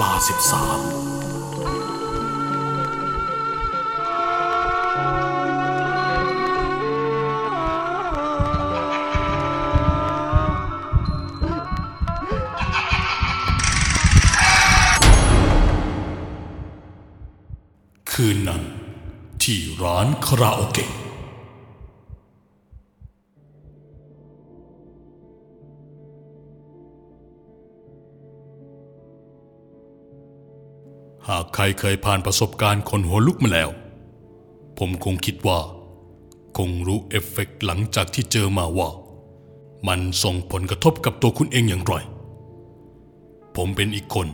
ลาสิบสามคืนนั้นที่ร้านคาราโอเกะ หากใครเคยผ่านประสบการณ์คนหัวลุกมาแล้ว ผมคงคิดว่า คงรู้เอฟเฟกต์หลังจากที่เจอมาว่า มันส่งผลกระทบกับตัวคุณเองอย่างไร ผมเป็นอีกคน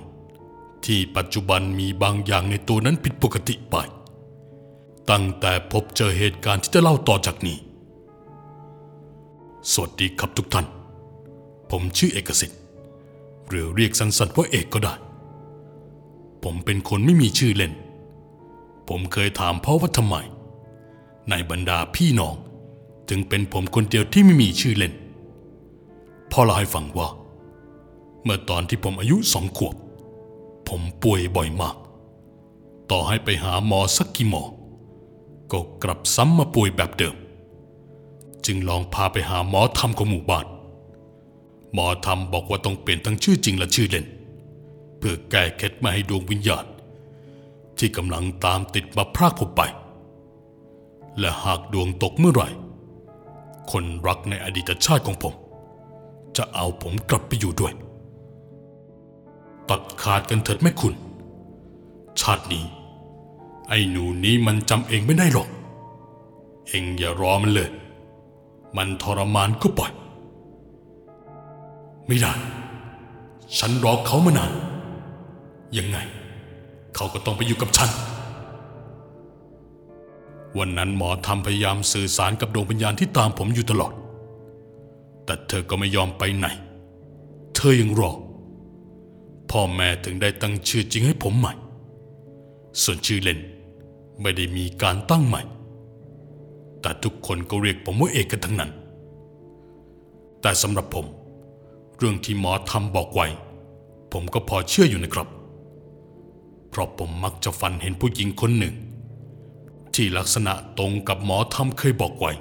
ที่ปัจจุบันมีบางอย่างในตัวนั้นผิดปกติไป ตั้งแต่พบเจอเหตุการณ์ที่จะเล่าต่อจากนี้ สวัสดีครับทุกท่าน ผมชื่อเอกสิทธิ์หรือเรียกสั้นๆว่าเอกก็ได้ ผมเป็นคนไม่มีชื่อเล่น ผมเคยถามพ่อว่าทำไม ในบรรดาพี่น้อง ถึงเป็นผมคนเดียวที่ไม่มีชื่อเล่น พ่อเล่าให้ฟังว่า เมื่อตอนที่ผมอายุสองขวบ ผมป่วยบ่อยมาก ต่อให้ไปหาหมอสักกี่หมอ ก็กลับซ้ำมาป่วยแบบเดิม จึงลองพาไปหาหมอทำของหมู่บ้าน หมอทำบอกว่าต้องเปลี่ยนทั้งชื่อจริงและชื่อเล่น เพื่อแก้เคล็ดไม่ให้ดวงวิญญาณ ที่กำลังตามติดมาพรากผมไป และหากดวงตกเมื่อไหร่ คนรักในอดีตชาติของผม จะเอาผมกลับไปอยู่ด้วย ตัดขาดกันเถิดแม่คุณ ชาตินี้ ไอ้หนูนี้มันจำเองไม่ได้หรอก เองอย่ารอมันเลย มันทรมานก็ปล่อย ไม่ได้ฉันรอเขามานาน ยังไง เขาก็ต้องไปอยู่กับฉัน วันนั้นหมอทำพยายามสื่อสารกับดวงวิญญาณที่ตามผมอยู่ตลอด แต่เธอก็ไม่ยอมไปไหน เธอยังรอ พ่อแม่ถึงได้ตั้งชื่อจริงให้ผมใหม่ ส่วนชื่อเล่นไม่ได้มีการตั้งใหม่ แต่ทุกคนก็เรียกผมว่าเอกกันทั้งนั้น แต่สำหรับผม เรื่องที่หมอทำบอกไว้ ผมก็พอเชื่ออยู่นะครับ เพราะผมมักจะฝันเห็นผู้หญิงคนหนึ่ง ที่ลักษณะตรงกับหมอทำเคยบอกไว้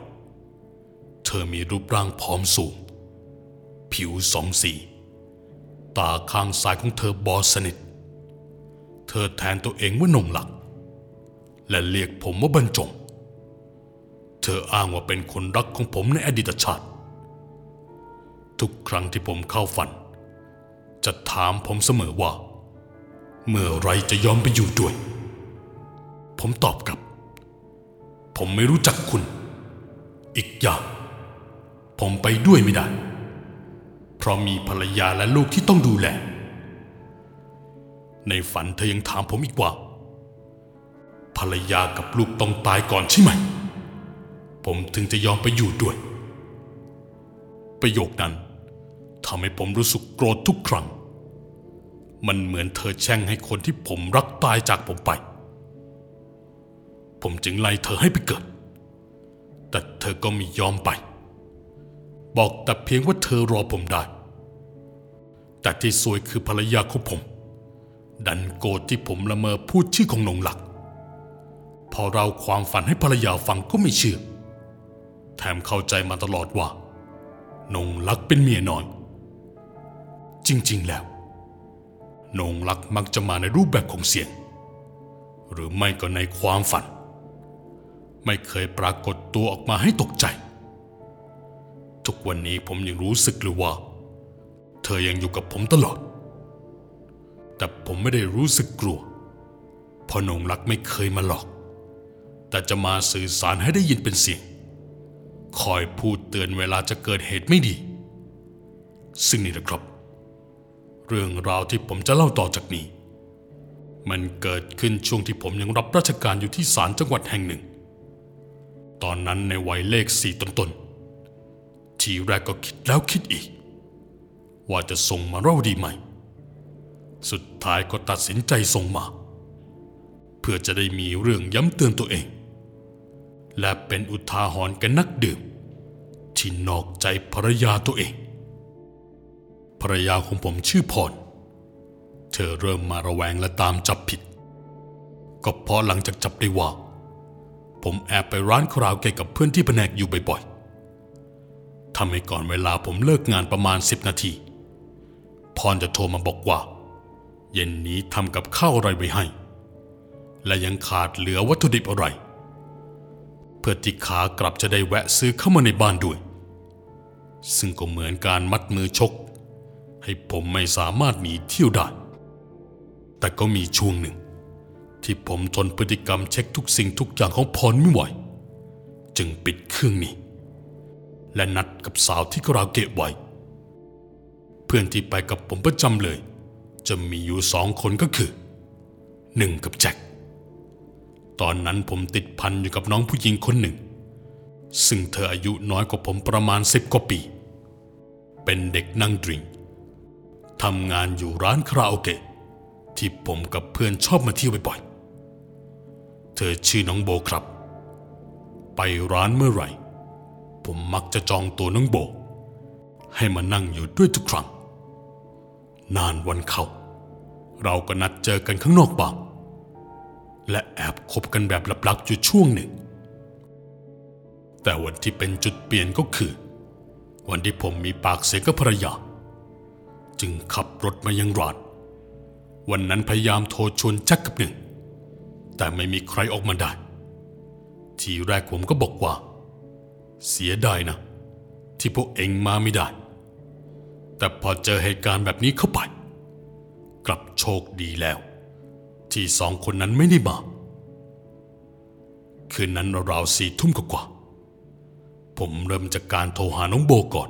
เธอมีรูปร่างผอมสูง ผิวสองสี ตาข้างซ้ายของเธอบอดสนิท เธอแทนตัวเองว่านงหลัก และเรียกผมว่าบรรจง เธออ้างว่าเป็นคนรักของผมในอดีตชาติ ทุกครั้งที่ผมเข้าฝัน จะถามผมเสมอว่า เมื่อไรจะยอมไปอยู่ด้วย ผมตอบกลับ ผมไม่รู้จักคุณ อีกอย่าง ผมไปด้วยไม่ได้ เพราะมีภรรยาและลูกที่ต้องดูแล ในฝันเธอยังถามผมอีกว่า ภรรยากับลูกต้องตายก่อนใช่ไหม ผมถึงจะยอมไปอยู่ด้วย ประโยคนั้นทำให้ผมรู้สึกโกรธทุกครั้ง มันเหมือนเธอแช่งให้คนที่ผมรักตายจากผมไป ผมจึงไล่เธอให้ไปเกิด แต่เธอก็ไม่ยอมไป บอกแต่เพียงว่าเธอรอผมได้ แต่ที่ซวยคือภรรยาของผม ดันโกรธที่ผมละเมอพูดชื่อของนงหลัก พอเราความฝันให้ภรรยาฟังก็ไม่เชื่อ แถมเข้าใจมาตลอดว่า นงลักษ์เป็นเมียน้อย จริง ๆ แล้ว นงลักษ์มักจะมาในรูปแบบของเสียง หรือไม่ก็ในความฝัน ไม่เคยปรากฏตัวออกมาให้ตกใจ ทุกวันนี้ผมยังรู้สึกเลยว่า เธอยังอยู่กับผมตลอด แต่ผมไม่ได้รู้สึกกลัวเพราะนงลักษ์ไม่เคยมาหลอก แต่จะมาสื่อสารให้ได้ยินเป็นเสียง คอยพูดเตือนเวลาจะเกิดเหตุไม่ดี ซึ่งนี่นะครับ เรื่องราวที่ผมจะเล่าต่อจากนี้ มันเกิดขึ้นช่วงที่ผมยังรับราชการอยู่ที่ศาลจังหวัดแห่งหนึ่ง ตอนนั้นในวัยเลขสี่ต้นๆทีแรกก็คิดแล้วคิดอีก ว่าจะส่งมาเล่าดีไหม สุดท้ายก็ตัดสินใจส่งมา เพื่อจะได้มีเรื่องย้ำเตือนตัวเอง และเป็นอุทาหรณ์กันนักดื่มที่นอกใจภรรยาตัวเอง ภรรยาของผมชื่อพร เธอเริ่มมาระแวงและตามจับผิด ก็เพราะหลังจากจับได้ว่า ผมแอบไปร้านคาราวเกะกับเพื่อนที่แผนกอยู่บ่อยๆทำให้ก่อนเวลาผมเลิกงานประมาณสิบนาที พรจะโทรมาบอกว่า เย็นนี้ทำกับข้าวอะไรไว้ให้ และยังขาดเหลือวัตถุดิบอะไร เพื่อที่ขากลับจะได้แวะซื้อเข้ามาในบ้านด้วย ซึ่งก็เหมือนการมัดมือชก ให้ผมไม่สามารถหนีเที่ยวได้ แต่ก็มีช่วงหนึ่ง ที่ผมทนพฤติกรรมเช็คทุกสิ่งทุกอย่างของพรไม่ไหว จึงปิดเครื่องนี้ และนัดกับสาวที่คาราเกะไว้ เพื่อนที่ไปกับผมประจำเลย จะมีอยู่สองคนก็คือหนึ่งกับแจ็คตอนนั้นผมติดพันอยู่กับน้องผู้หญิงคนหนึ่ง ซึ่งเธออายุน้อยกว่าผมประมาณสิบกว่าปี เป็นเด็กนั่งดริง ทำงานอยู่ร้านคาราโอเกะที่ผมกับเพื่อนชอบมาเที่ยวบ่อยๆ เธอชื่อน้องโบครับ ไปร้านเมื่อไหร่ ผมมักจะจองตัวน้องโบ ให้มานั่งอยู่ด้วยทุกครั้ง นานวันเข้า เราก็นัดเจอกันข้างนอกบ้าง และแอบคบกันแบบลับๆอยู่ช่วงหนึ่ง แต่วันที่เป็นจุดเปลี่ยนก็คือ วันที่ผมมีปากเสียงกับภรรยา จึงขับรถมายังร้านวันนั้นพยายามโทรชวนแจ็คกับหนึ่ง แต่ไม่มีใครออกมาได้ ทีแรกผมก็บอกว่า เสียดายนะ ที่พวกเองมาไม่ได้ แต่พอเจอเหตุการณ์แบบนี้เข้าไป กลับโชคดีแล้ว ที่สองคนนั้นไม่ได้มาคืนนั้นราวๆสี่ทุ่มกว่า ผมเริ่มจากการโทรหาน้องโบก่อน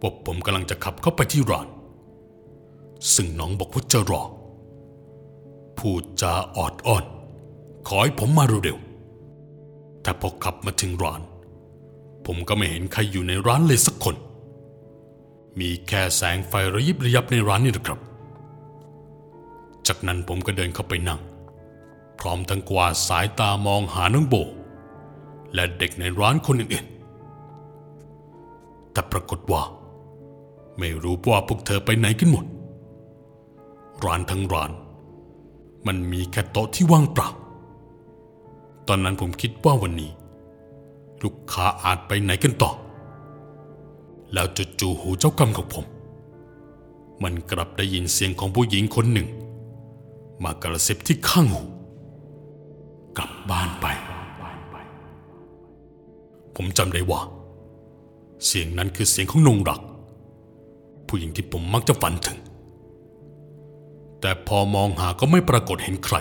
ว่าผมกำลังจะขับเข้าไปที่ร้าน ซึ่งน้องบอกว่าจะรอ พูดจาออดอ้อน ขอให้ผมมาเร็วๆแต่พอขับมาถึงร้าน ผมก็ไม่เห็นใครอยู่ในร้านเลยสักคน มีแค่แสงไฟระยิบระยับในร้านนี่นะครับ จากนั้นผมก็เดินเข้าไปนั่ง พร้อมทั้งกวาดสายตามองหาน้องโบ และเด็กในร้านคนอื่นๆแต่ปรากฏว่า ไม่รู้ว่าพวกเธอไปไหนกันหมด ร้านทั้งร้าน มันมีแค่โต๊ะที่ว่างเปล่า ตอนนั้นผมคิดว่าวันนี้ ลูกค้าอาจไปไหนกันต่อ แล้วจู่ๆหูเจ้ากรรมของผม มันกลับได้ยินเสียงของผู้หญิงคนหนึ่ง มากระซิบที่ข้างหู กลับบ้านไป ผมจำได้ว่า เสียงนั้นคือเสียงของนงรัก ผู้หญิงที่ผมมักจะฝันถึง แต่พอมองหาก็ไม่ปรากฏเห็นใคร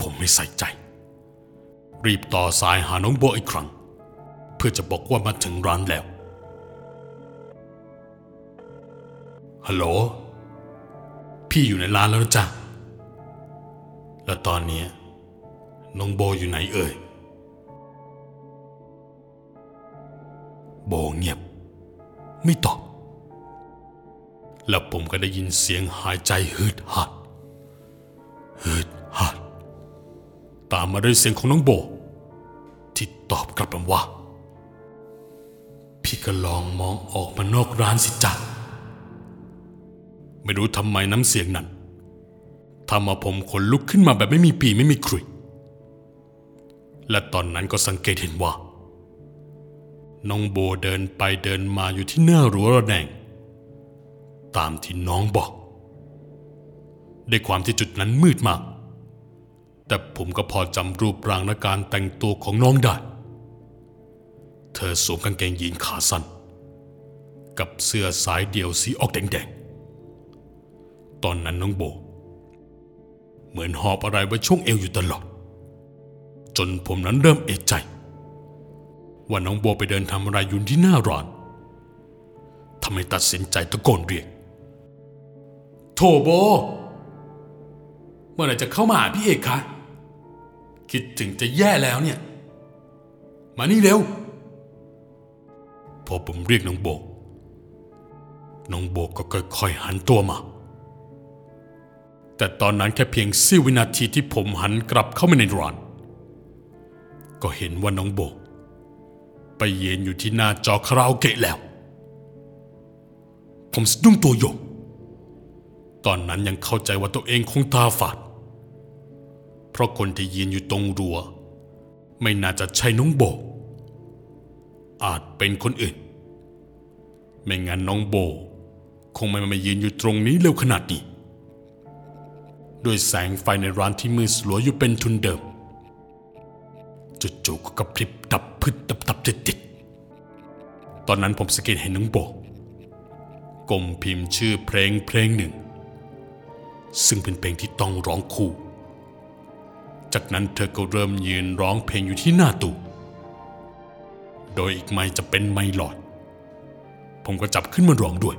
ผมไม่ใส่ใจ รีบต่อสายหาน้องโบอีกครั้ง เพื่อจะบอกว่ามาถึงร้านแล้วฮัลโหลพี่อยู่ในร้านแล้วนะจ๊ะแล้วตอนนี้น้องโบอยู่ไหนเอ่ยโบเงียบ ไม่ตอบ แล้วผมก็ได้ยินเสียงหายใจหืดหาดหืดหาดตามมาด้วยเสียงของน้องโบ ที่ตอบกลับมาว่า พี่ก็ลองมองออกมานอกร้านสิจ๊ะไม่รู้ทำไมน้ำเสียงนั้นทำมาผมขนลุกขึ้นมาแบบไม่มีปีไม่มีครุยและตอนนั้นก็สังเกตเห็นว่า น้องโบเดินไปเดินมาอยู่ที่หน้ารั้วระแนง ตามที่น้องบอก ด้วยความที่จุดนั้นมืดมาก แต่ผมก็พอจำรูปร่างและการแต่งตัวของน้องได้ เธอสวมกางเกงยีนขาสั้น กับเสื้อสายเดี่ยวสีออกแดงๆ ตอนนั้นน้องโบ เหมือนหอบอะไรไว้ช่วงเอวอยู่ตลอด จนผมนั้นเริ่มเอะใจ ว่าน้องโบไปเดินทำอะไรอยู่ที่หน้าร้านทำไมตัดสินใจตะโกนเรียก โถโบ เมื่อไหร่จะเข้ามาหาพี่เอกคะคิดถึงจะแย่แล้วเนี่ย มานี่เร็ว พอผมเรียกน้องโบน้องโบก็ค่อยๆหันตัวมา แต่ตอนนั้นแค่เพียงสี้ยววินาทีที่ผมหันกลับเข้ามาในร้าน ก็เห็นว่าน้องโบไปเย็นอยู่ที่หน้าจอคาราโอเกะแล้ว ผมสะดุ้งตัวโยก ตอนนั้นยังเข้าใจว่าตัวเองคงตาฝาด เพราะคนที่ยืนอยู่ตรงรั้วไม่น่าจะใช่น้องโบ อาจเป็นคนอื่น ไม่งั้นน้องโบ คงไม่มายืนอยู่ตรงนี้เร็วขนาดนี้ ด้วยแสงไฟในร้านที่มืดสลัวอยู่เป็นทุนเดิมจู่ๆก็กระพริบดับพึดดับดับติดติดๆตอนนั้นผมสังเกตเห็นน้องโบกลมพิมพ์ชื่อเพลงเพลงหนึ่ง ซึ่งเป็นเพลงที่ต้องร้องคู่ จากนั้นเธอก็เริ่มยืนร้องเพลงอยู่ที่หน้าตู้โดยอีกไม้จะเป็นไม้หลอด ผมก็จับขึ้นมาร้องด้วย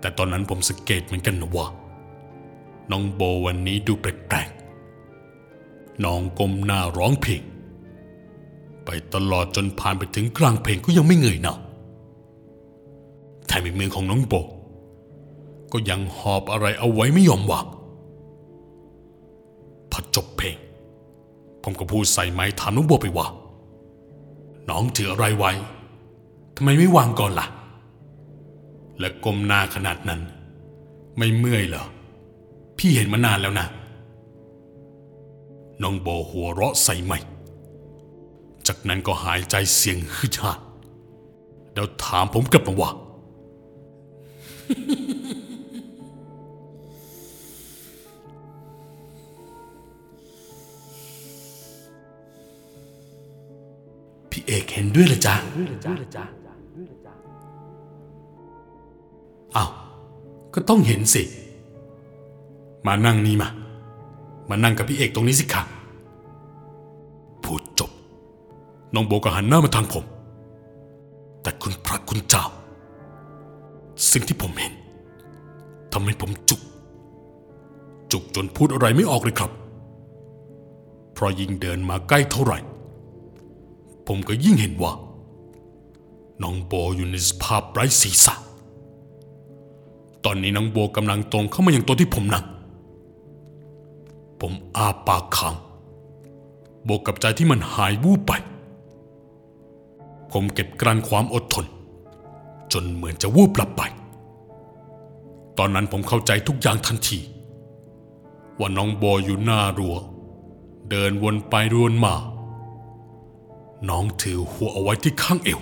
แต่ตอนนั้นผมสังเกตเหมือนกันนะว่า น้องโบวันนี้ดูแปลกๆ น้องก้มหน้าร้องเพลง ไปตลอดจนผ่านไปถึงกลางเพลงก็ยังไม่เงยหน้าแถมอีกมือของน้องโบ ก็ยังหอบอะไรเอาไว้ไม่ยอมวางพอจบเพลง ผมก็พูดใส่ไม้ถามน้องโบไปว่า น้องถืออะไรไว้ทำไมไม่วางก่อนล่ะ และก้มหน้าขนาดนั้น ไม่เมื่อยเหรอ พี่เห็นมานานแล้วนะ น้องโบหัวเราะใส่ไม่ จากนั้นก็หายใจเสียงฮึดฮาดแล้วถามผมกลับมาว่า เอกเห็นด้วยหรือจ๊ะอ้าก็ต้องเห็นสิ มานั่งนี่มา มานั่งกับพี่เอกตรงนี้สิครับพูดจบ น้องโบก็หันหน้ามาทางผม แต่คุณพระคุณเจ้า สิ่งที่ผมเห็นทำให้ผมจุก จุกจนพูดอะไรไม่ออกเลยครับ เพราะยิ่งเดินมาใกล้เท่าไหร่ ผมก็ยิ่งเห็นว่า น้องโบอยู่ในสภาพไร้ศีรษะ ตอนนี้น้องโบกำลังตรงเข้ามาอย่างตัวที่ผมนั่งผมอาปากค้างบวกกับใจที่มันหายวูบไป ผมเก็บกลั้นความอดทน จนเหมือนจะวูบหลับไป ตอนนั้นผมเข้าใจทุกอย่างทันที ว่าน้องโบอยู่หน้ารัวเดินวนไปวนมา น้องถือหัวเอาไว้ที่ข้างเอว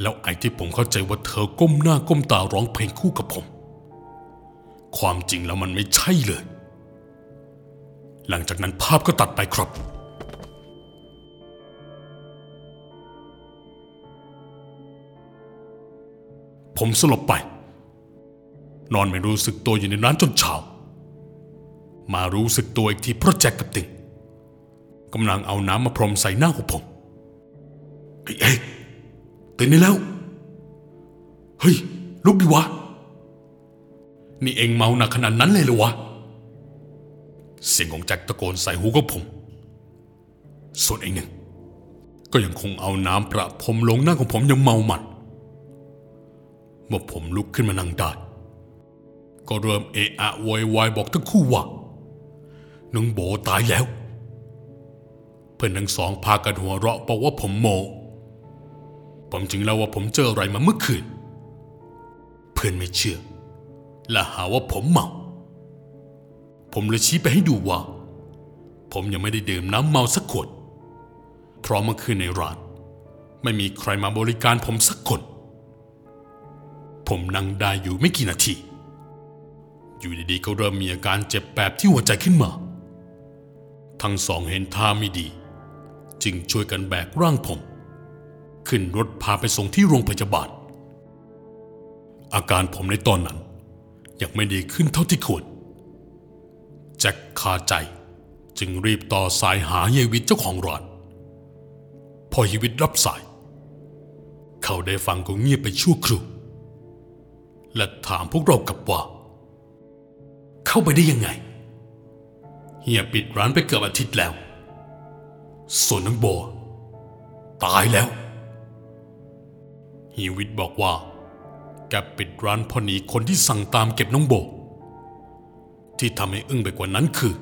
แล้วไอ้ที่ผมเข้าใจว่าเธอก้มหน้าก้มตาร้องเพลงคู่กับผม ความจริงแล้วมันไม่ใช่เลย หลังจากนั้นภาพก็ตัดไปครับผมสลบไป นอนไม่รู้สึกตัวอยู่ในร้านจนเช้า มารู้สึกตัวอีกทีเพราะแจ็คกับติง กำลังเอาน้ำมาพรมใส่หน้าของผมไอ้เอกตื่นได้แล้ว เฮ้ย ลุกดิวะ นี่เองเมาหนักขนาดนั้นเลยเหรอวะ เสียงของแจ็คตะโกนใส่หูกับผม ส่วนไอ้หนึ่ง ก็ยังคงเอาน้ำประพรมลงหน้าของผมยังเมามัน เมื่อผมลุกขึ้นมานั่งได้ ก็เริ่มเอะอะโวยวายบอกทั้งคู่ว่าน้องโบตายแล้ว พื่อนทั้งสองพากันหัวเราะบอกว่าผมโมผมจึงเล่าว่าผมเจออะไรมาเมื่อคืน เพื่อนไม่เชื่อ และหาว่าผมเมา ผมเลยชี้ไปให้ดูว่า ผมยังไม่ได้ดื่มน้ำเมาสักขวด เพราะเมื่อคืนในร้าน ไม่มีใครมาบริการผมสักคน ผมนั่งได้อยู่ไม่กี่นาที อยู่ดีๆก็เริ่มมีอาการเจ็บแบบที่หัวใจขึ้นมา ทั้งสองเห็นท่าไม่ดี จึงช่วยกันแบกร่างผม ขึ้นรถพาไปส่งที่โรงพยาบาล อาการผมในตอนนั้น ยังไม่ดีขึ้นเท่าที่ควรแจ็คคาใจจึงรีบต่อสายหาเยวิทเจ้าของร้านพอเยวิทรับสาย เขาได้ฟังก็เงียบไปชั่วครู่ และถามพวกเรากับว่า เข้าไปได้ยังไงเฮียปิดร้านไปเกือบอาทิตย์แล้ว ส่วนน้องโบ ตายแล้ว ฮีวิทบอกว่า แกปิดร้านเพอหนีคนที่สั่งตามเก็บน้องโบ ที่ทำให้อึ้งไปกว่านั้นคือ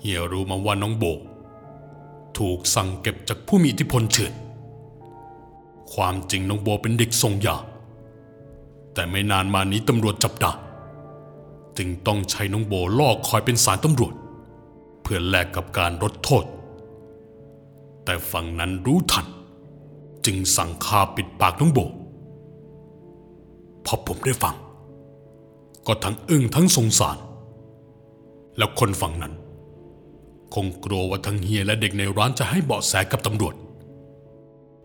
เฮียรู้มาว่าน้องโบ ถูกสั่งเก็บจากผู้มีอิทธิพลเถื่อนความจริงน้องโบเป็นเด็กทรงยา แต่ไม่นานมานี้ตำรวจจับได้จึงต้องใช้น้องโบล่อคอยเป็นสารตำรวจ เพื่อแลกกับการลดโทษ แต่ฝั่งนั้นรู้ทัน จึงสั่งคาปิดปากน้องโบ พอผมได้ฟัง ก็ทั้งอึ้งทั้งสงสาร แล้วคนฝั่งนั้น คงกลัวว่าทั้งเฮียและเด็กในร้านจะให้เบาะแสกับตำรวจ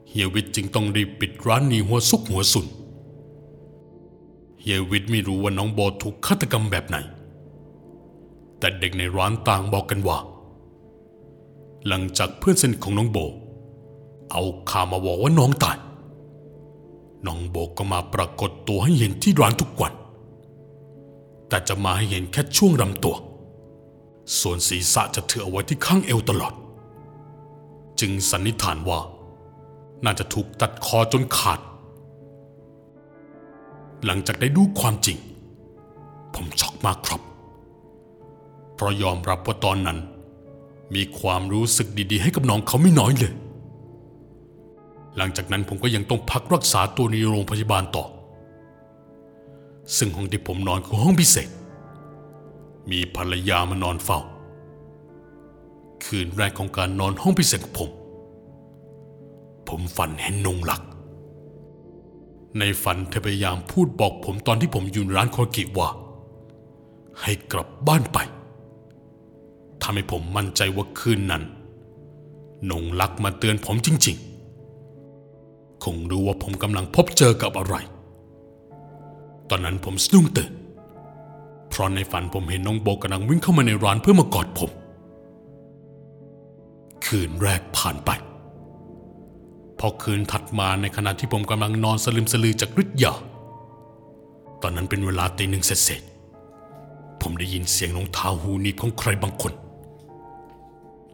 เฮียวิทย์จึงต้องรีบปิดร้านหนีหัวซุกหัวสุนเฮียวิทย์ไม่รู้ว่าน้องโบถูกฆาตกรรมแบบไหน แต่เด็กในร้านต่างบอกกันว่า หลังจากเพื่อนสนิทของน้องโบ เอาข่าวมาบอกว่าน้องตาย น้องโบก็มาปรากฏตัวให้เห็นที่ร้านทุกวัน แต่จะมาให้เห็นแค่ช่วงลำตัว ส่วนศีรษะจะถือเอาไว้ที่ข้างเอวตลอด จึงสันนิษฐานว่า น่าจะถูกตัดคอจนขาด หลังจากได้ดูความจริง ผมช็อกมากครับ เพราะยอมรับว่าตอนนั้น มีความรู้สึกดีๆ ให้กับน้องเขาไม่น้อยเลย หลังจากนั้นผมก็ยังต้องพักรักษาตัวในโรงพยาบาลต่อ ซึ่งห้องที่ผมนอนคือห้องพิเศษ มีภรรยามานอนเฝ้า คืนแรกของการนอนห้องพิเศษของผม ผมฝันเห็นนงหลัก ในฝันเธอพยายามพูดบอกผมตอนที่ผมอยู่ร้านคอกิว่า ให้กลับบ้านไป ทำให้ผมมั่นใจว่าคืนนั้นนงลักมาเตือนผมจริง ๆ คงรู้ว่าผมกำลังพบเจอกับอะไร ตอนนั้นผมสะดุ้งตื่นเพราะในฝันผมเห็นน้องโบกำลังวิ่งเข้ามาในร้านเพื่อมากอดผม คืนแรกผ่านไป พอคืนถัดมาในขณะที่ผมกำลังนอนสลึมสลือจากฤทธิ์ยาตอนนั้นเป็นเวลาตีหนึ่งเศษๆผมได้ยินเสียงรองเท้าหูหนีบของใครบางคน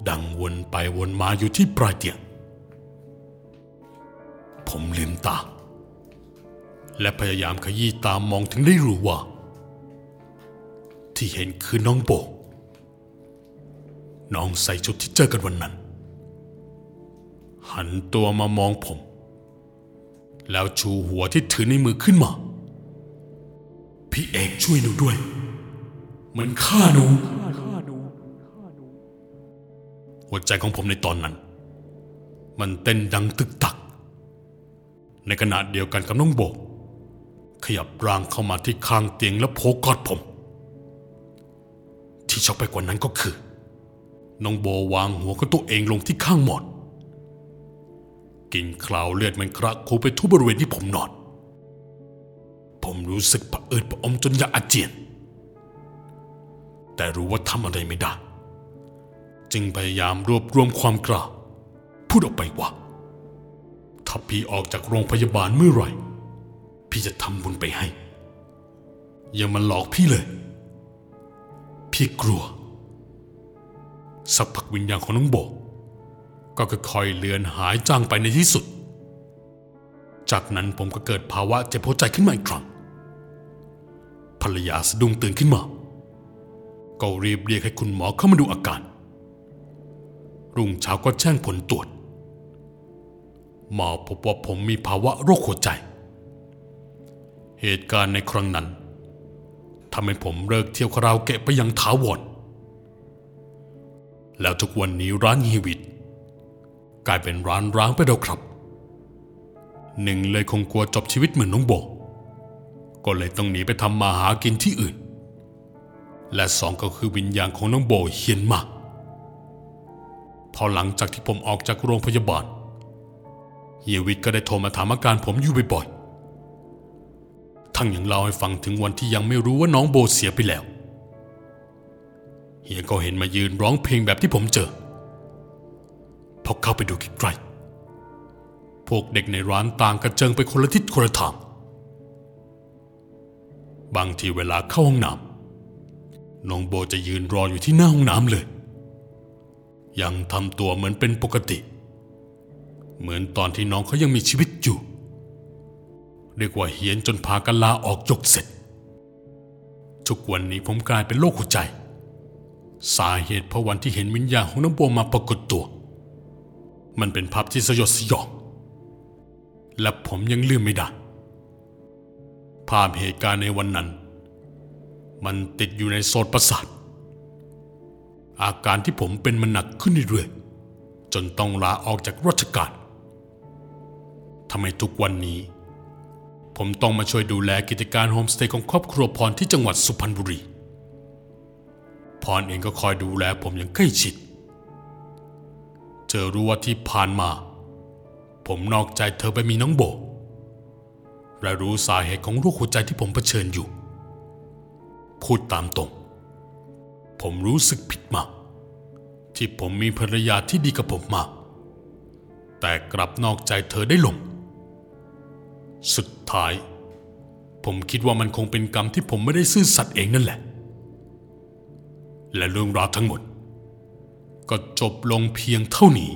ดังวนไปวนมาอยู่ที่ปลายเตียง ผมลืมตา และพยายามขยี้ตามมองถึงได้รู้ว่า ที่เห็นคือน้องโบน้องใส่ชุดที่เจอกันวันนั้น หันตัวมามองผม แล้วชูหัวที่ถือในมือขึ้นมา พี่เอกช่วยหนูด้วย เหมันฆ่าหนู หัวใจของผมในตอนนั้น มันเต้นดังตึกตัก ในขณะเดียวกันกับน้องโบก ขยับร่างเข้ามาที่ข้างเตียงแล้วโผล่กอดผม ที่ช็อกไปกว่านั้นก็คือ น้องโบวางหัวของตัวเองลงที่ข้างหมอนกลิ่นคลาวเลือดมันกระคูไปทั่วบริเวณที่ผมนอน ผมรู้สึกผะอืดผะอมจนอยากอาเจียน แต่รู้ว่าทำอะไรไม่ได้ จึงพยายามรวบรวมความกล้าพูดออกไปว่า ถ้าพี่ออกจากโรงพยาบาลเมื่อไหร่ พี่จะทำบุญไปให้ อย่ามาหลอกพี่เลย พี่กลัว สักพักวิญญาณของน้องโบ ก็ค่อยๆเลือนหายจางไปในที่สุด จากนั้นผมก็เกิดภาวะเจ็บหัวใจขึ้นมาอีกครั้งภรรยาสะดุ้งตื่นขึ้นมา ก็รีบเรียกให้คุณหมอเข้ามาดูอาการ รุ่งเช้าก็แจ้งผลตรวจหมอพบว่าผมมีภาวะโรคหัวใจ เหตุการณ์ในครั้งนั้นทำให้ผมเลิกเที่ยวคาราโอเกะไปยังถาวรแล้วทุกวันนี้ร้านฮีวิต กลายเป็นร้านร้างไปแล้วครับ หนึ่งเลยคงกลัวจบชีวิตเหมือนน้องโบ ก็เลยต้องหนีไปทำมาหากินที่อื่น และสองก็คือวิญญาณของน้องโบเฮียนมาก พอหลังจากที่ผมออกจากโรงพยาบาลเฮียวิทย์ก็ได้โทรมาถามอาการผมอยู่บ่อยๆทั้งยังเล่าให้ฟังถึงวันที่ยังไม่รู้ว่าน้องโบเสียไปแล้วเฮียก็เห็นมายืนร้องเพลงแบบที่ผมเจอ พอเข้าไปดูใกล้ๆพวกเด็กในร้านต่างกระเจิงไปคนละทิศคนละทาง บางทีเวลาเข้าห้องน้ำน้องโบจะยืนรออยู่ที่หน้าห้องน้ำเลย ยังทำตัวเหมือนเป็นปกติ เหมือนตอนที่น้องเขายังมีชีวิตอยู่ เรียกว่าเฮียนจนพากันลาออกยกเสร็จ ทุกวันนี้ผมกลายเป็นโรคหัวใจ สาเหตุเพราะวันที่เห็นวิญญาณของน้องโบมาปรากฏตัว มันเป็นภาพที่สยดสยอง และผมยังลืมไม่ได้ ภาพเหตุการณ์ในวันนั้น มันติดอยู่ในโซนประสาท อาการที่ผมเป็นมันหนักขึ้นเรื่อยๆจนต้องลาออกจากราชการทำไมทุกวันนี้ ผมต้องมาช่วยดูแลกิจการโฮมสเตย์ของครอบครัวพรที่จังหวัดสุพรรณบุรี พรเองก็คอยดูแลผมอย่างใกล้ชิดเจอรู้ว่าที่ผ่านมา ผมนอกใจเธอไปมีน้องโบ และรู้สาเหตุของโรคหัวใจที่ผมเผชิญอยู่ พูดตามตรง ผมรู้สึกผิดมาก ที่ผมมีภรรยาที่ดีกับผมมาก แต่กลับนอกใจเธอได้ลง สุดท้าย ผมคิดว่ามันคงเป็นกรรมที่ผมไม่ได้ซื่อสัตย์เองนั่นแหละ และเรื่องราวทั้งหมด ก็จบลงเพียงเท่านี้